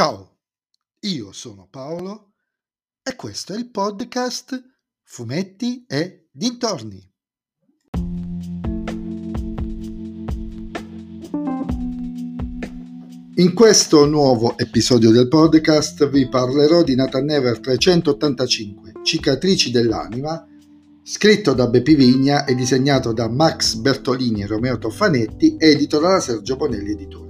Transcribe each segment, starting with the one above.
Ciao, io sono Paolo e questo è il podcast Fumetti e Dintorni. In questo nuovo episodio del podcast vi parlerò di Nathan Never 385, Cicatrici dell'anima, scritto da Beppi Vigna e disegnato da Max Bertolini e Romeo Toffanetti, edito da Sergio Bonelli Editore.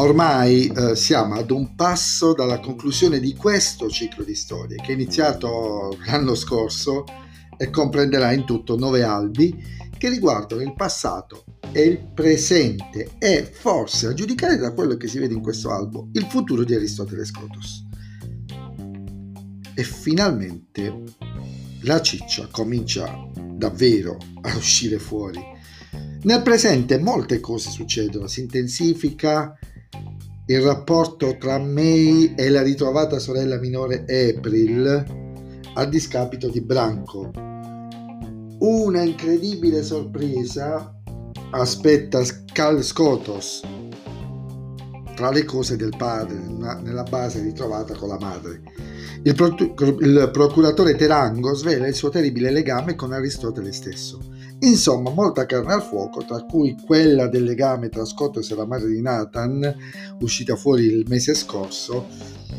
Ormai eh, siamo ad un passo dalla conclusione di questo ciclo di storie che è iniziato l'anno scorso e comprenderà in tutto nove albi che riguardano il passato e il presente e forse, a giudicare da quello che si vede in questo albo, il futuro di Aristotele Scotus. E finalmente la ciccia comincia davvero a uscire fuori. Nel presente molte cose succedono, si intensifica il rapporto tra May e la ritrovata sorella minore April a discapito di Branco. Una incredibile sorpresa aspetta Cal Scotos tra le cose del padre nella base ritrovata con la madre. Il, pro- il procuratore Terango svela il suo terribile legame con Aristotele stesso Insomma, molta carne al fuoco, tra cui quella del legame tra Scottos e la madre di Nathan, uscita fuori il mese scorso,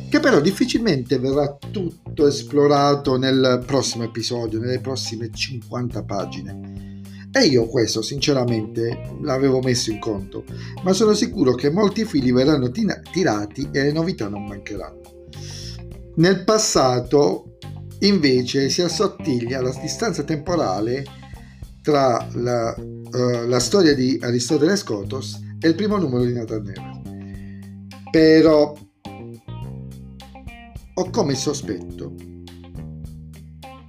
che però difficilmente verrà tutto esplorato nel prossimo episodio, nelle prossime 50 pagine. E io questo sinceramente l'avevo messo in conto, ma sono sicuro che molti fili verranno tirati e le novità non mancheranno. Nel passato, invece, si assottiglia la distanza temporale tra la, uh, la storia di Aristotele Scotos e il primo numero di Nathan Never. Però ho come sospetto,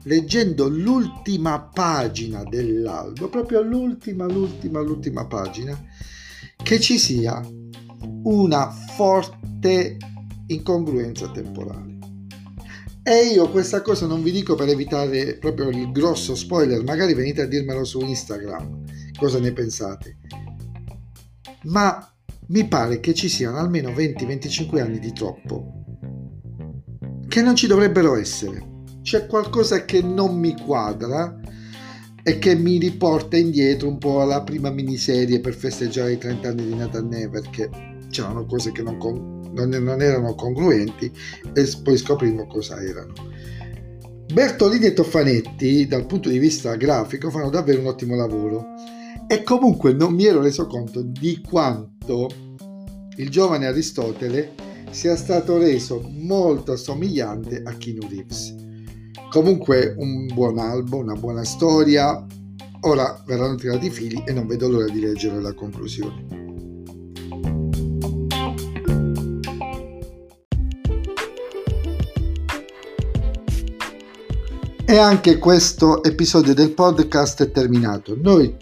leggendo l'ultima pagina dell'albo, proprio l'ultima, l'ultima, l'ultima pagina, che ci sia una forte incongruenza temporale. E io questa cosa non vi dico per evitare proprio il grosso spoiler, magari venite a dirmelo su Instagram, cosa ne pensate. Ma mi pare che ci siano almeno 20-25 anni di troppo, che non ci dovrebbero essere. C'è qualcosa che non mi quadra e che mi riporta indietro un po' alla prima miniserie per festeggiare i 30 anni di Nathan Never, che c'erano cose che non, non, non erano congruenti e poi scoprimmo cosa erano. Bertolini e Toffanetti, dal punto di vista grafico, fanno davvero un ottimo lavoro e comunque non mi ero reso conto di quanto il giovane Aristotele sia stato reso molto somigliante a Keanu Reeves. Comunque un buon albo, una buona storia. Ora verranno tirati i fili e non vedo l'ora di leggere la conclusione. E anche questo episodio del podcast è terminato. Noi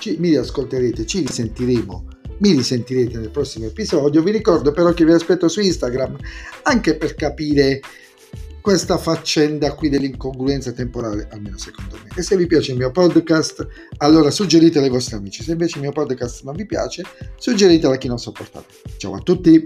ci, mi riascolterete, ci risentiremo, mi risentirete nel prossimo episodio. Vi ricordo però che vi aspetto su Instagram anche per capire questa faccenda qui dell'incongruenza temporale, almeno secondo me. E se vi piace il mio podcast, allora suggeritelo ai vostri amici. Se invece il mio podcast non vi piace, suggeritelo a chi non sopportate. Ciao a tutti!